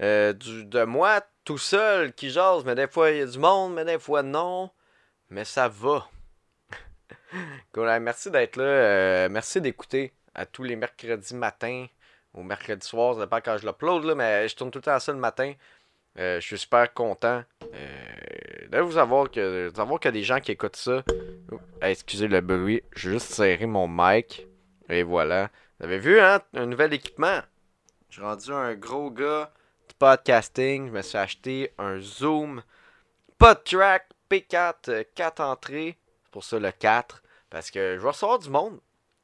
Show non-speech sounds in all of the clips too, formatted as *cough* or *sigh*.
euh, du, de moi tout seul qui jase, mais des fois il y a du monde, mais des fois non. Mais ça va. *laughs* merci d'être là. euh, merci d'écouter à tous les mercredis matins ou mercredi soir, ça dépend quand je l'upload, là, mais je tourne tout le temps ça le matin. Euh, je suis super content euh, de vous avoir que, de savoir des gens qui écoutent ça. Oh, excusez le bruit, je vais juste serrer mon mic. Et voilà. Vous avez vu, hein, un nouvel équipement. Je rendu un gros gars podcasting. Je me suis acheté un Zoom PodTrack P4 4 entrées. C'est pour ça le 4. Parce que je vais recevoir du monde.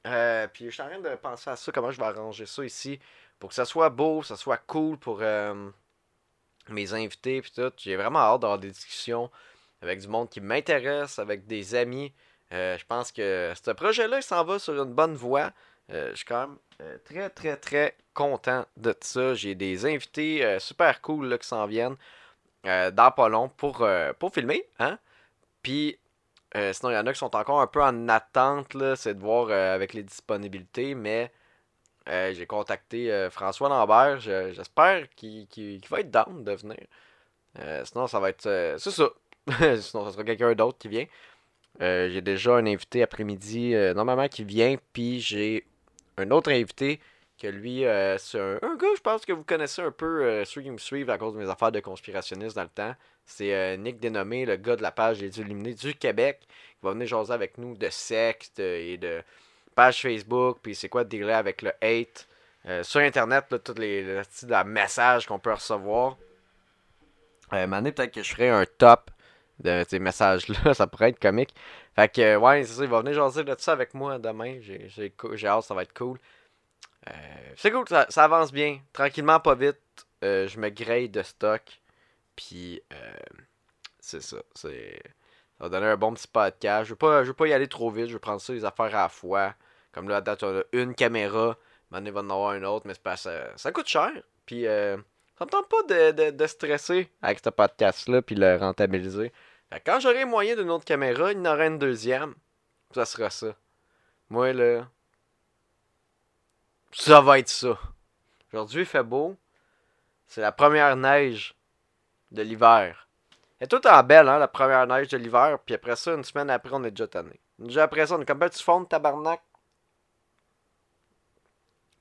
Euh, puis je suis en train de penser à ça, comment je vais arranger ça ici. Pour que ça soit beau, ça soit cool pour euh, mes invités. Puis tout. J'ai vraiment hâte d'avoir des discussions avec du monde qui m'intéresse, avec des amis. Euh, je pense que ce projet-là, il s'en va sur une bonne voie. Euh, je suis quand même euh, très, très, très content de ça. J'ai des invités euh, super cool là, qui s'en viennent dans pas long pour, pour filmer. Hein? Puis, sinon, il y en a qui sont encore un peu en attente. C'est de voir avec les disponibilités. Mais j'ai contacté François Lambert. Je- J'espère qu'il va être down de venir. Sinon, ça va être. c'est ça. *laughs* sinon, ça sera quelqu'un d'autre qui vient. J'ai déjà un invité après-midi normalement qui vient, puis j'ai un autre invité que lui, euh, c'est un, gars, je pense que vous connaissez un peu, euh, ceux qui me suivent à cause de mes affaires de conspirationniste dans le temps. C'est euh, Nick Dénommé, le gars de la page des Illuminés du Québec, qui va venir jaser avec nous de secte et de page Facebook, puis c'est quoi dealer avec le hate. Sur Internet, là, tous les, de messages qu'on peut recevoir. Euh, peut-être que je ferai un top de ces messages-là, *laughs* ça pourrait être comique. Fait que, euh, ouais, c'est ça, il va venir jaser de ça avec moi demain. J'ai hâte, ça va être cool. Euh, c'est cool, ça, ça avance bien. Tranquillement, pas vite. Euh, je me grille de stock. Puis, euh, c'est ça. C'est, ça va donner un bon petit podcast. Je veux pas, je veux pas y aller trop vite. Je veux prendre ça les affaires à la fois. Comme là, à date, on a une caméra. Maintenant, il va en avoir une autre, mais pas, ça, ça coûte cher. Puis, ça me tente pas de, de, de stresser avec ce podcast-là, puis le rentabiliser. Fait quand j'aurai moyen d'une autre caméra, il y en aura une deuxième. Ça sera ça. Moi, là. Ça va être ça. Aujourd'hui, il fait beau. C'est la première neige de l'hiver. Est tout en belle, hein, la première neige de l'hiver. Puis après ça, une semaine après, on est déjà tanné. Déjà après ça, on est comme, ben, tu fondes, tabarnak.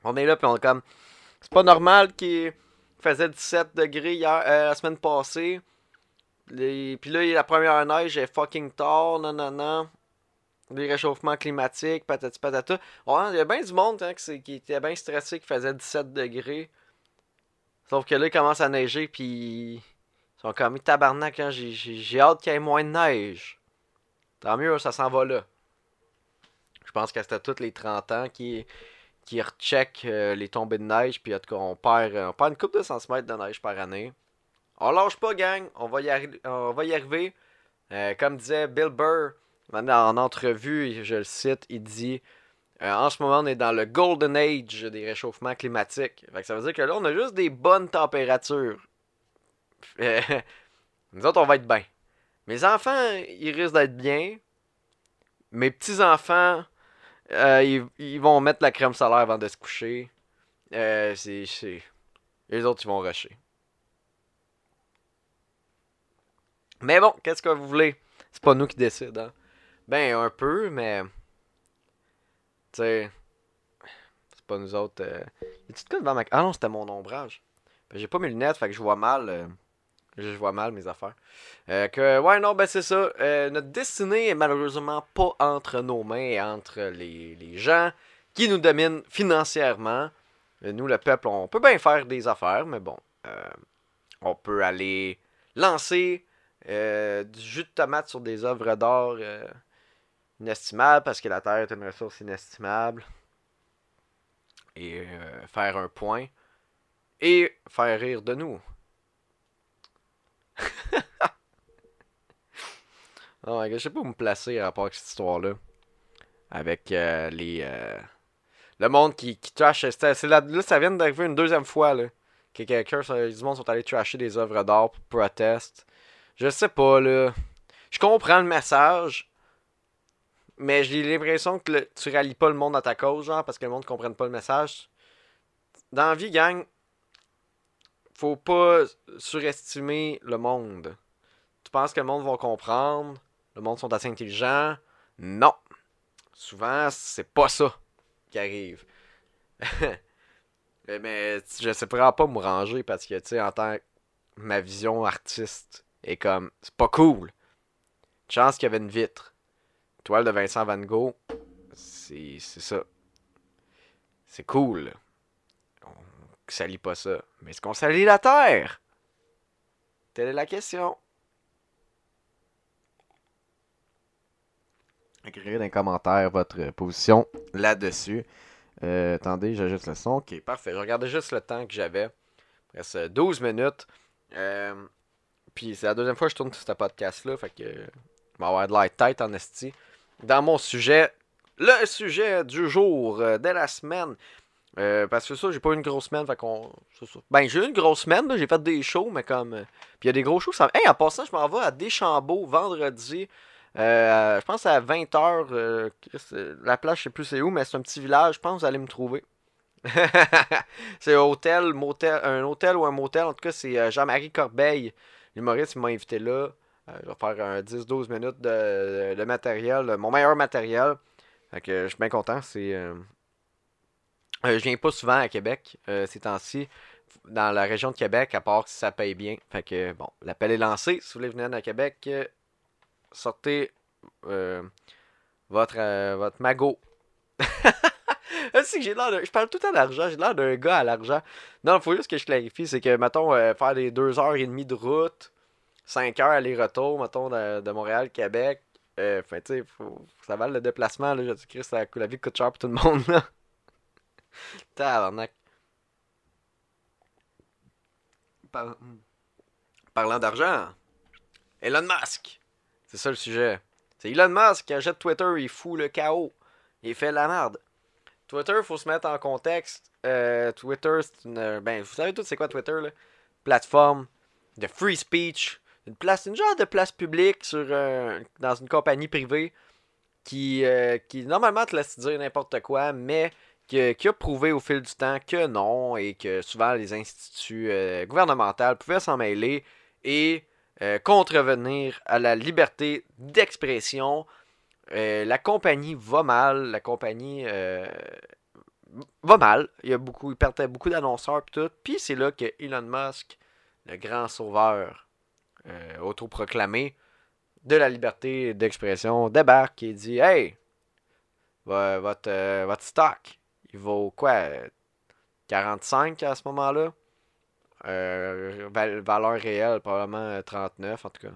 On est là, puis on est comme, c'est pas normal qu'il faisait 17 degrés hier, euh, la semaine passée. Les... Puis là, la première neige est fucking tard, non, non, non. Les réchauffements climatiques, patati patata. Ouais, il y a bien du monde hein, qui, était bien stressé, qui faisait 17 degrés. Sauf que là, il commence à neiger, puis ils sont comme tabarnak, hein, j'ai- hâte qu'il y ait moins de neige. Tant mieux, ça s'en va là. Je pense que c'était tous les 30 ans qui, qui euh, les tombées de neige, puis en tout cas, on perd, euh, on perd une coupe de centimètres de neige par année. On lâche pas, gang. On va y, arriver. Euh, comme disait Bill Burr en entrevue, je le cite, il dit euh, En ce moment, on est dans le golden age des réchauffements climatiques. Fait que ça veut dire que là, on a juste des bonnes températures. *laughs* Nous autres, on va être bien. Mes enfants, ils risquent d'être bien. Mes petits-enfants, euh, ils, ils vont mettre la crème solaire avant de se coucher. Les autres, ils vont rusher. Mais bon, qu'est-ce que vous voulez? C'est pas nous qui décident, hein? Ben, un peu, mais. Tu sais. C'est pas nous autres. Euh... Y de quoi devant ma. Ah non, c'était mon ombrage. Ben, j'ai pas mes lunettes, fait que je vois mal. euh, Je vois mal mes affaires. Euh, que, ouais, non, ben c'est ça. Euh, notre destinée est malheureusement pas entre nos mains et entre les, les gens qui nous dominent financièrement. Nous, le peuple, on peut bien faire des affaires, mais bon. on peut aller lancer euh, du jus de tomate sur des œuvres d'art euh, inestimables parce que la terre est une ressource inestimable. Et euh, faire un point. Et faire rire de nous. *laughs* oh my God, je sais pas où me placer à rapport avec cette histoire-là. Avec euh, les. le monde qui, qui trash. là, ça vient d'arriver une deuxième fois, là. Que quelqu'un, du monde sont allés trasher des œuvres d'art pour protest. Je sais pas, là. Je comprends le message. Mais j'ai l'impression que tu rallies pas le monde à ta cause, genre, parce que le monde ne comprenne pas le message. Dans la vie, gang, faut pas surestimer le monde. Tu penses que le monde va comprendre? Le monde sont assez intelligents? Non. Souvent, c'est pas ça qui arrive. *laughs* mais je sais pas me ranger parce que, tu sais, en tant que ma vision artiste est comme, c'est pas cool. Chance qu'il y avait une vitre. Toile de Vincent Van Gogh, c'est ça. C'est cool. On salit pas ça. Mais est-ce qu'on salit la Terre? Telle est la question. Écrivez dans les commentaires votre position là-dessus. Euh, attendez, j'ajuste le son. Ok, parfait. Je regardais juste le temps que j'avais. Presque 12 minutes. Euh, puis c'est la deuxième fois que je tourne ce podcast-là. Fait que je vais avoir de la tête en esti. Dans mon sujet, le sujet du jour, euh, de la semaine. parce que ça, j'ai pas eu une grosse semaine. Fait qu'on. Ben, j'ai eu une grosse semaine. J'ai fait des shows, mais comme. Puis il y a des gros shows. Ça... Hey, en passant, je m'en vais à Deschambault vendredi. Euh, je pense à 20h. Euh, la plage, je sais plus c'est où, mais c'est un petit village. Je pense que vous allez me trouver. *laughs* c'est un hôtel, motel, un hôtel ou un motel. En tout cas, c'est euh, Jean-Marie Corbeil, l'humoriste, m'a invité là. je vais faire un 10-12 minutes de, matériel, mon meilleur matériel. Fait que je suis bien content. C'est. je viens pas souvent à Québec ces temps-ci. Dans la région de Québec, à part si ça paye bien. Fait que bon, l'appel est lancé. Si vous voulez venir à Québec, sortez euh, votre, euh, votre magot. *laughs* j'ai l'air Je parle tout temps d'argent, j'ai l'air d'un gars à l'argent. Non, il faut juste que je clarifie, c'est que, mettons, euh, faire des 2h30 de route, 5 heures aller-retour, mettons, de, Montréal, Québec. Enfin, tu sais, ça vale le déplacement, là. Je dis, ça, la vie coûte cher pour tout le monde, là. *laughs* Tabarnak. Parlant d'argent, Elon Musk. C'est ça le sujet. C'est Elon Musk qui achète Twitter, il fout le chaos. Il fait la merde. Twitter, faut se mettre en contexte. Euh, Twitter, c'est une. Ben, vous savez tout c'est quoi Twitter, là? Plateforme de free speech. Une place, une genre de place publique sur, euh, dans une compagnie privée qui, euh, qui normalement te laisse dire n'importe quoi, mais qui, a prouvé au fil du temps que non et que souvent les instituts gouvernementaux pouvaient s'en mêler et euh, contrevenir à la liberté d'expression. Euh, la compagnie va mal, la compagnie euh, va mal. Il y a beaucoup, il perdait beaucoup d'annonceurs et tout. Puis c'est là que Elon Musk, le grand sauveur autoproclamé de la liberté d'expression, débarque et dit Hey, votre, votre stock, il vaut quoi 45 à ce moment-là? Euh, valeur réelle, probablement 39 en tout cas.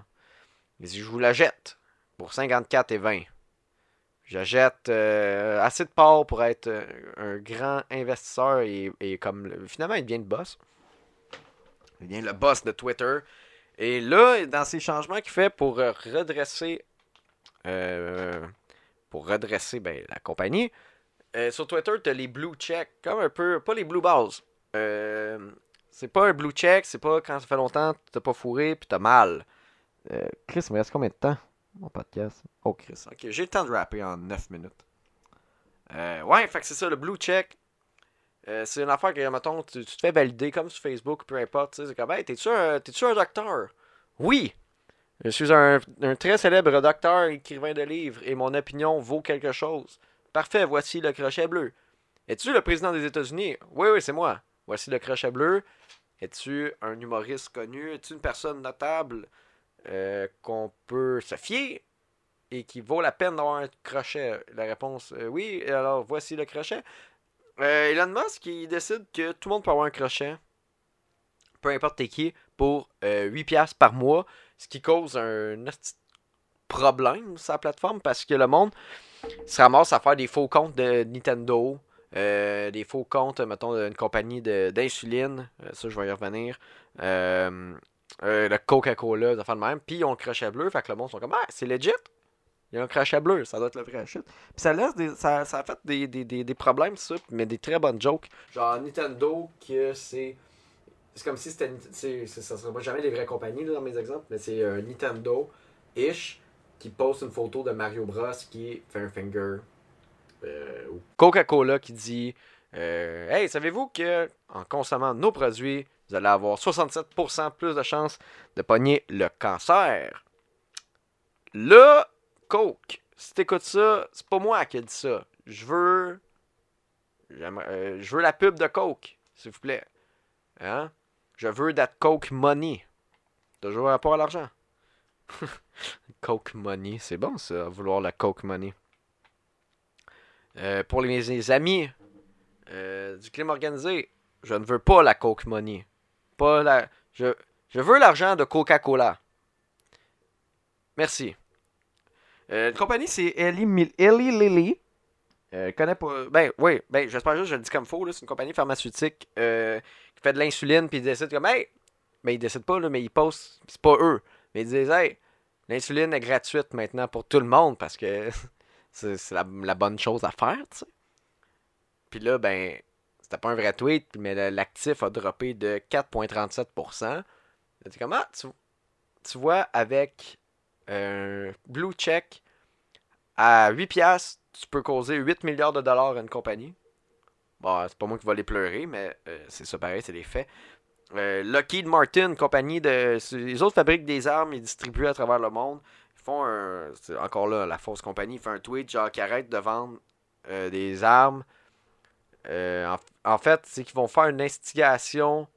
Mais je vous la jette pour 54 et 20. J'achète euh, assez de parts pour être euh, un grand investisseur et, comme finalement il devient le boss. Il devient le boss de Twitter. Et là, dans ces changements qu'il fait pour redresser pour redresser ben, la compagnie, sur Twitter, tu as les blue checks, comme un peu, pas les blue balls. C'est pas un blue check, c'est pas quand ça fait longtemps, t'as pas fourré puis t'as mal. Euh, Chris, il me reste combien de temps? Mon podcast. Oh, Chris. Ok, j'ai le temps de rapper en 9 minutes. Euh, ouais, fait que c'est ça, le blue check. Euh, c'est une affaire que, mettons, tu, te fais valider comme sur Facebook, peu importe. C'est comme, hey, t'es-tu un, un docteur? Oui Je suis un très célèbre docteur écrivain de livres et mon opinion vaut quelque chose. Parfait, voici le crochet bleu. Es-tu le président des États-Unis? Oui, oui, c'est moi. Voici le crochet bleu. Es-tu un humoriste connu? Es-tu une personne notable? Euh, qu'on peut se fier et qui vaut la peine d'avoir un crochet? La réponse, euh, oui. Alors, voici le crochet. Euh, Elon Musk, décide que tout le monde peut avoir un crochet, peu importe qui, pour 8$ par mois, ce qui cause un problème sur la plateforme parce que le monde se ramasse à faire des faux comptes de Nintendo, euh, des faux comptes, mettons, d'une compagnie d'insuline. Euh, ça, je vais y revenir. Euh, le Coca-Cola, des de même. Puis ils ont le crochet bleu. Fait que le monde sont comme Ah, c'est legit. Il y a un crochet bleu, ça doit être le vrai shit. Puis ça laisse des, ça, ça a fait des, des, des, problèmes, ça, mais des très bonnes jokes. Genre Nintendo, que c'est. C'est comme si c'était. Ça serait pas jamais des vraies compagnies dans mes exemples, mais c'est un Nintendo-ish qui poste une photo de Mario Bros qui fait un finger euh, Coca-Cola qui dit euh, Hey, savez-vous que en consommant nos produits, vous allez avoir 67% plus de chances de pogner le cancer. Là, Coke, si t'écoutes ça, c'est pas moi qui ai dit ça. Je veux. Euh, la pub de Coke, s'il vous plaît. Hein? Je veux that Coke money. Toujours rapport à l'argent. *laughs* Coke money, c'est bon ça, vouloir la Coke money. Euh, pour les, amis euh, du crime organisé, je ne veux pas la Coke money. Pas la. Je, je veux l'argent de Coca-Cola. Merci. Euh, compagnie, c'est Ellie, Ellie Lilly. Euh, connais pas. Ben, oui, ben, j'espère juste que je le dis comme faux. C'est une compagnie pharmaceutique euh, qui fait de l'insuline, puis ils décident comme, hey, mais ils décident pas, là, mais ils postent, c'est pas eux. Mais ils disent, hey, l'insuline est gratuite maintenant pour tout le monde parce que *laughs* c'est la, bonne chose à faire, tu sais. Puis là, ben, c'était pas un vrai tweet, mais l'actif a droppé de 4,37%. Tu comment ah, tu, tu vois, avec un blue check à 8 piastres, tu peux causer 8 milliards de dollars à une compagnie. Bon, c'est pas moi qui va les pleurer, mais euh, c'est ça pareil, c'est des faits. Euh, Lockheed Martin, compagnie de. Les autres fabriquent des armes et distribuent à travers le monde. Ils font un. encore là, la fausse compagnie, fait un tweet genre qui arrête de vendre euh, des armes. En, en, fait, c'est qu'ils vont faire une investigation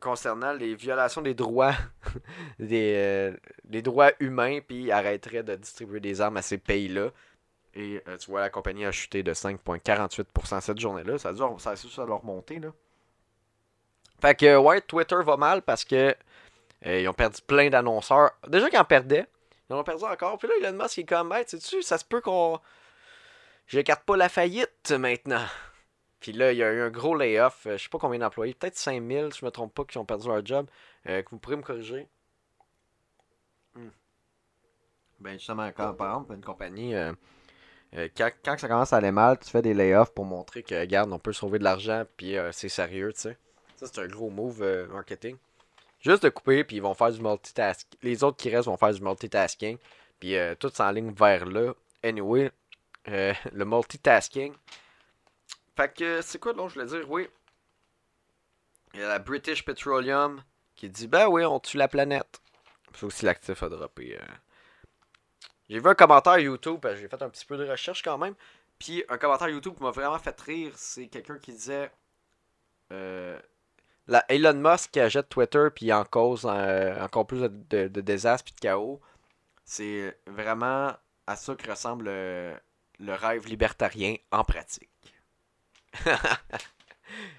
concernant les violations des droits *laughs* des, les droits humains, puis ils arrêteraient de distribuer des armes à ces pays-là. Et euh, tu vois, la compagnie a chuté de 5,48% cette journée-là. Ça a dû ça, ça leur monter, là. Fait que, ouais, Twitter va mal parce que euh, ils ont perdu plein d'annonceurs. Déjà qu'ils en perdaient, ils en ont perdu encore. Puis là, Elon Musk est comme, hey, tu sais, ça se peut qu'on. J'écarte pas la faillite maintenant. *laughs* Puis là, il y a eu un gros layoff. Euh, je sais pas combien d'employés. Peut-être 5000, si je me trompe pas, qui ont perdu leur job. que vous pourrez me corriger? Hmm. Ben, justement, quand, par exemple, une compagnie. Euh, quand, ça commence à aller mal, tu fais des layoffs pour montrer que, regarde, on peut sauver de l'argent, puis euh, c'est sérieux, tu sais. Ça, c'est un gros move euh, marketing. Juste de couper, puis ils vont faire du multitasking. Les autres qui restent vont faire du multitasking, puis tout s'enligne vers là. Anyway, *laughs* le multitasking. Fait que, c'est quoi donc, je voulais dire, oui. Il y a la British Petroleum qui dit, ben oui, on tue la planète. C'est aussi l'actif a droppé. J'ai vu un commentaire YouTube, j'ai fait un petit peu de recherche quand même. Puis un commentaire YouTube qui m'a vraiment fait rire, c'est quelqu'un qui disait euh, la Elon Musk qui achète Twitter puis en cause euh, encore plus de, de, désastres puis de chaos. C'est vraiment à ça que ressemble le, rêve libertarien en pratique. *laughs*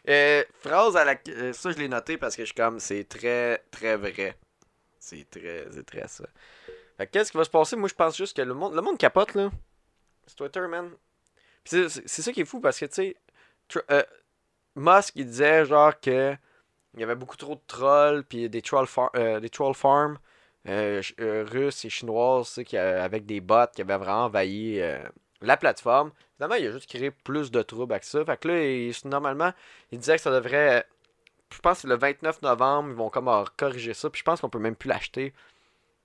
Euh, phrase à la ça je l'ai noté parce que je suis comme c'est très très vrai. C'est très c'est très ça qu'est-ce qui va se passer? Moi, je pense juste que le monde, le monde capote, là. C'est Twitter, man. c'est ça qui est fou parce que, tu sais, euh, Musk, il disait, genre, que il y avait beaucoup trop de trolls, puis des trolls, euh, des troll farms euh, russes et chinoises, avec des bots qui avaient vraiment envahi la plateforme. Finalement, il a juste créé plus de troubles avec ça. Fait que là, normalement, il disait que ça devrait. Je pense que le 29 novembre, ils vont comme corriger ça. Puis je pense qu'on peut même plus l'acheter.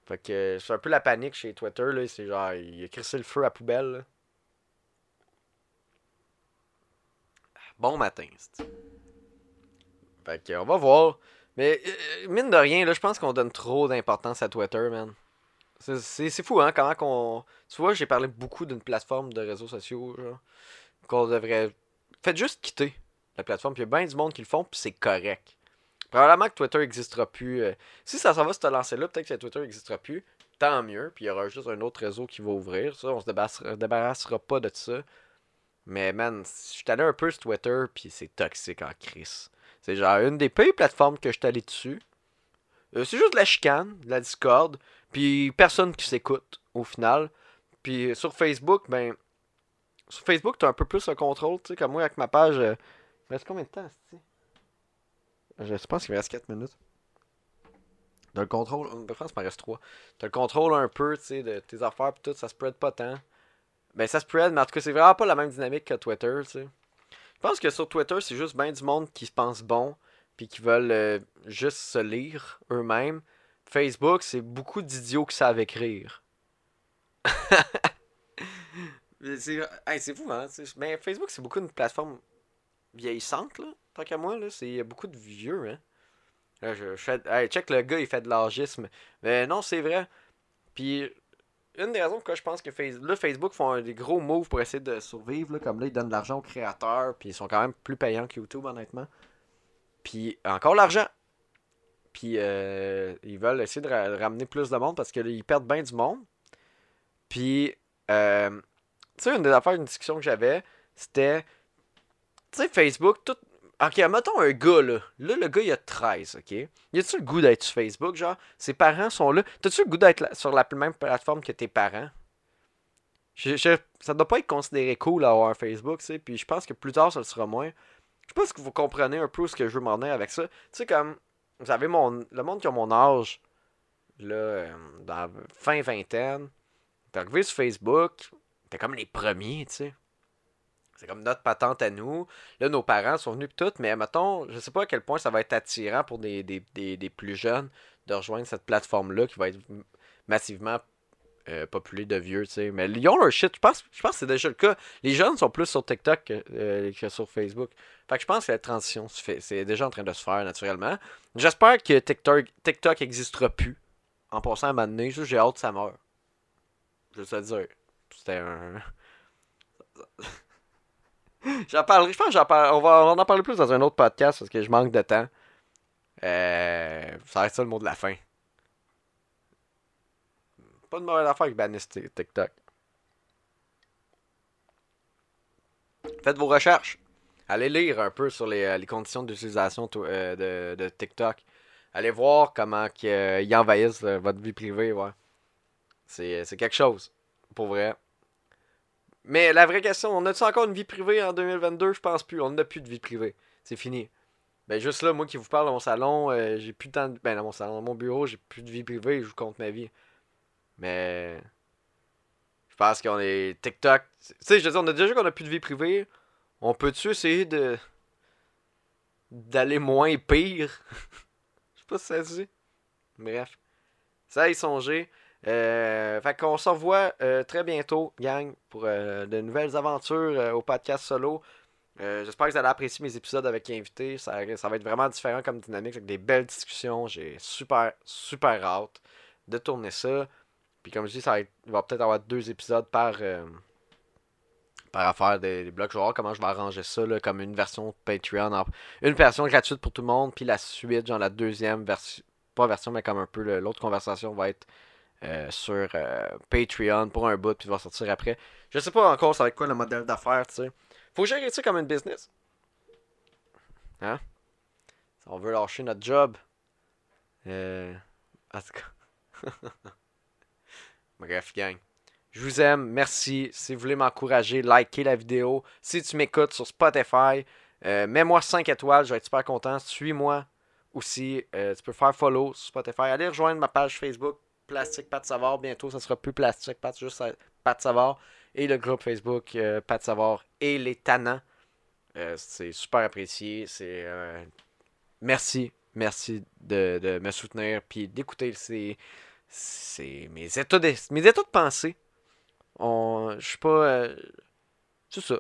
Fait que c'est un peu la panique chez Twitter, là. C'est genre, il a crissé le feu à poubelle, Bon matin, Fait que, on va voir. Mais, euh, mine de rien, là, je pense qu'on donne trop d'importance à Twitter, man. C'est fou, hein, comment qu'on... Tu vois, j'ai parlé beaucoup d'une plateforme de réseaux sociaux, genre, qu'on devrait... Faites juste quitter la plateforme, puis il y a bien du monde qui le font, puis c'est correct. Probablement que Twitter n'existera plus. Euh, si ça s'en va se lancer là, peut-être que Twitter n'existera plus. Tant mieux. Puis il y aura juste un autre réseau qui va ouvrir. Ça, on se débarrassera, débarrassera pas de ça. Mais man, je suis allé un peu sur Twitter, puis c'est toxique en crise. C'est genre une des pires plateformes que je suis allé dessus. Euh, c'est juste de la chicane, de la discorde, puis personne qui s'écoute au final. Puis sur Facebook, ben. Sur Facebook, t'as un peu plus le contrôle, tu sais, comme moi avec ma page. Euh, il reste combien de temps, je pense qu'il me reste 4 minutes. T'as le contrôle. Je pense qu'il me reste 3. T'as le contrôle un peu, tu sais, de tes affaires pis tout, ça spread pas tant. Ben ça spread, mais en tout cas, c'est vraiment pas la même dynamique que Twitter, tu sais. Je pense que sur Twitter, c'est juste bien du monde qui se pense bon, puis qui veulent euh, juste se lire eux-mêmes. Facebook, c'est beaucoup d'idiots qui savent écrire. *laughs* c'est hey, fou, hein? Mais Facebook, c'est beaucoup une plateforme vieillissante, là. Tant qu'à moi, là. C'est beaucoup de vieux, hein. Je, fais. Hey, check le gars, il fait de l'âgisme. Mais non, c'est vrai. Puis, une des raisons pourquoi je pense que Face- là, Facebook font des gros moves pour essayer de survivre, là, comme là, ils donnent de l'argent aux créateurs, puis ils sont quand même plus payants que YouTube, honnêtement. Puis, encore l'argent. Puis, euh, ils veulent essayer de ra- ramener plus de monde parce qu'ils perdent bien du monde. Puis, euh, tu sais, une des affaires, une discussion que j'avais, c'était, tu sais, Facebook, tout. Ok, mettons un gars, là. Là, le gars, il a 13, ok? Y a-tu le goût d'être sur Facebook, genre? Ses parents sont là. T'as-tu le goût d'être sur la même plateforme que tes parents? Je- je- ça doit pas être considéré cool d'avoir un Facebook, tu sais. Puis je pense que plus tard, ça le sera moins. Je pense que vous comprenez un peu ce que je veux m'en venir avec ça. Tu sais, comme, vous avez mon, le monde qui a mon âge, là, euh, dans fin vingtaine, t'es arrivé sur Facebook, t'es comme les premiers, tu sais. C'est comme notre patente à nous. Là, nos parents sont venus pis tout, mais mettons, je sais pas à quel point ça va être attirant pour des, des, des, des plus jeunes de rejoindre cette plateforme-là qui va être massivement euh, populée de vieux, tu sais. Mais ils ont leur shit. Je pense, je pense que c'est déjà le cas. Les jeunes sont plus sur TikTok que, euh, que sur Facebook. Fait que je pense que la transition c'est déjà en train de se faire naturellement. J'espère que TikTok, TikTok plus. En passant à moment donné, juste j'ai hâte que ça meure. Je veux te le dire. C'était un. *laughs* J'en parlerai, je pense que j'en parle, on va en parler plus dans un autre podcast parce que je manque de temps. Euh, ça reste ça le mot de la fin. Pas de mauvaise affaire avec bannissent Tik- TikTok. Faites vos recherches. Allez lire un peu sur les, euh, conditions d'utilisation euh, de, TikTok. Allez voir comment euh, ils envahissent votre vie privée. Ouais. C'est quelque chose. Pour vrai. Mais la vraie question, on a-tu encore une vie privée en 2022 Je pense plus. On n'a plus de vie privée. C'est fini. Ben juste là, moi qui vous parle dans mon salon, j'ai plus de temps. de- Ben dans mon salon, dans mon bureau, j'ai plus de vie privée, je vous compte ma vie. Mais. Je pense qu'on est. TikTok. Tu sais, je veux dire, on a déjà qu'on a plus de vie privée. On peut-tu essayer de. d'aller moins pire? *laughs* Je sais pas si ça se dit. Bref. Ça y songer. Euh, fait qu'on se revoit euh, très bientôt, gang, pour euh, de nouvelles aventures au podcast solo. J'espère que vous allez apprécier mes épisodes avec invités. Ça, va être vraiment différent comme dynamique, avec des belles discussions. J'ai super, super hâte de tourner ça. Puis comme je dis, ça va va peut-être avoir deux épisodes par, par affaire des, blocs. Je vais voir comment je vais arranger ça, là, comme une version Patreon. une version gratuite pour tout le monde, puis la suite, genre la deuxième version. Pas version, mais comme un peu l'autre conversation va être euh, sur euh, Patreon pour un bout, puis va sortir après. Je sais pas encore ça va être quoi le modèle d'affaires, tu sais. Faut gérer ça comme une business. Hein? Si on veut lâcher notre job. Euh. En tout cas. *laughs* Bref, gang. Je vous aime, merci. Si vous voulez m'encourager, likez la vidéo. Si tu m'écoutes sur Spotify, euh, mets-moi 5 étoiles, je vais être super content. Suis-moi aussi. Euh, tu peux faire follow sur Spotify. Allez rejoindre ma page Facebook, Plastique Pat Savard. Bientôt, ça sera plus Plastique Pat, juste Pat Savard. Et le groupe Facebook euh, Pat Savard et les Tannants. Euh, c'est super apprécié. C'est merci, merci de, me soutenir puis d'écouter ces, mes mes états de pensée. On, je suis pas, euh, c'est ça.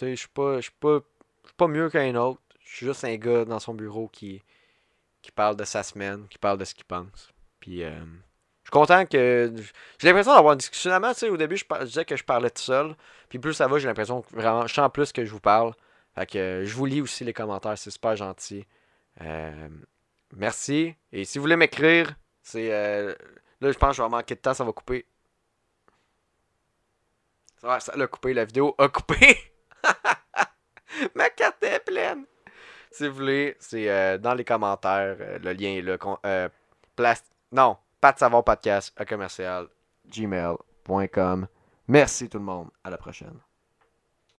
Je suis pas, je suis pas, pas mieux qu'un autre. Je suis juste un gars dans son bureau qui, qui parle de sa semaine, qui parle de ce qu'il pense. Puis euh, je suis content que. J'ai l'impression d'avoir une discussion. Finalement, tu sais, au début, je, je disais que je parlais tout seul. Puis plus ça va, j'ai l'impression que vraiment, je sens plus que je vous parle. Fait que je vous lis aussi les commentaires, c'est super gentil. Euh, merci. Et si vous voulez m'écrire, c'est. là, je pense que je vais manquer de temps, ça va couper. Ouais, ça l'a coupé, la vidéo a coupé. *laughs* Ma carte est pleine. Si vous voulez, c'est euh, dans les commentaires. euh, le lien est là. euh, place... Non, pas de savoir podcast à commercial gmail.com. Merci tout le monde. À la prochaine.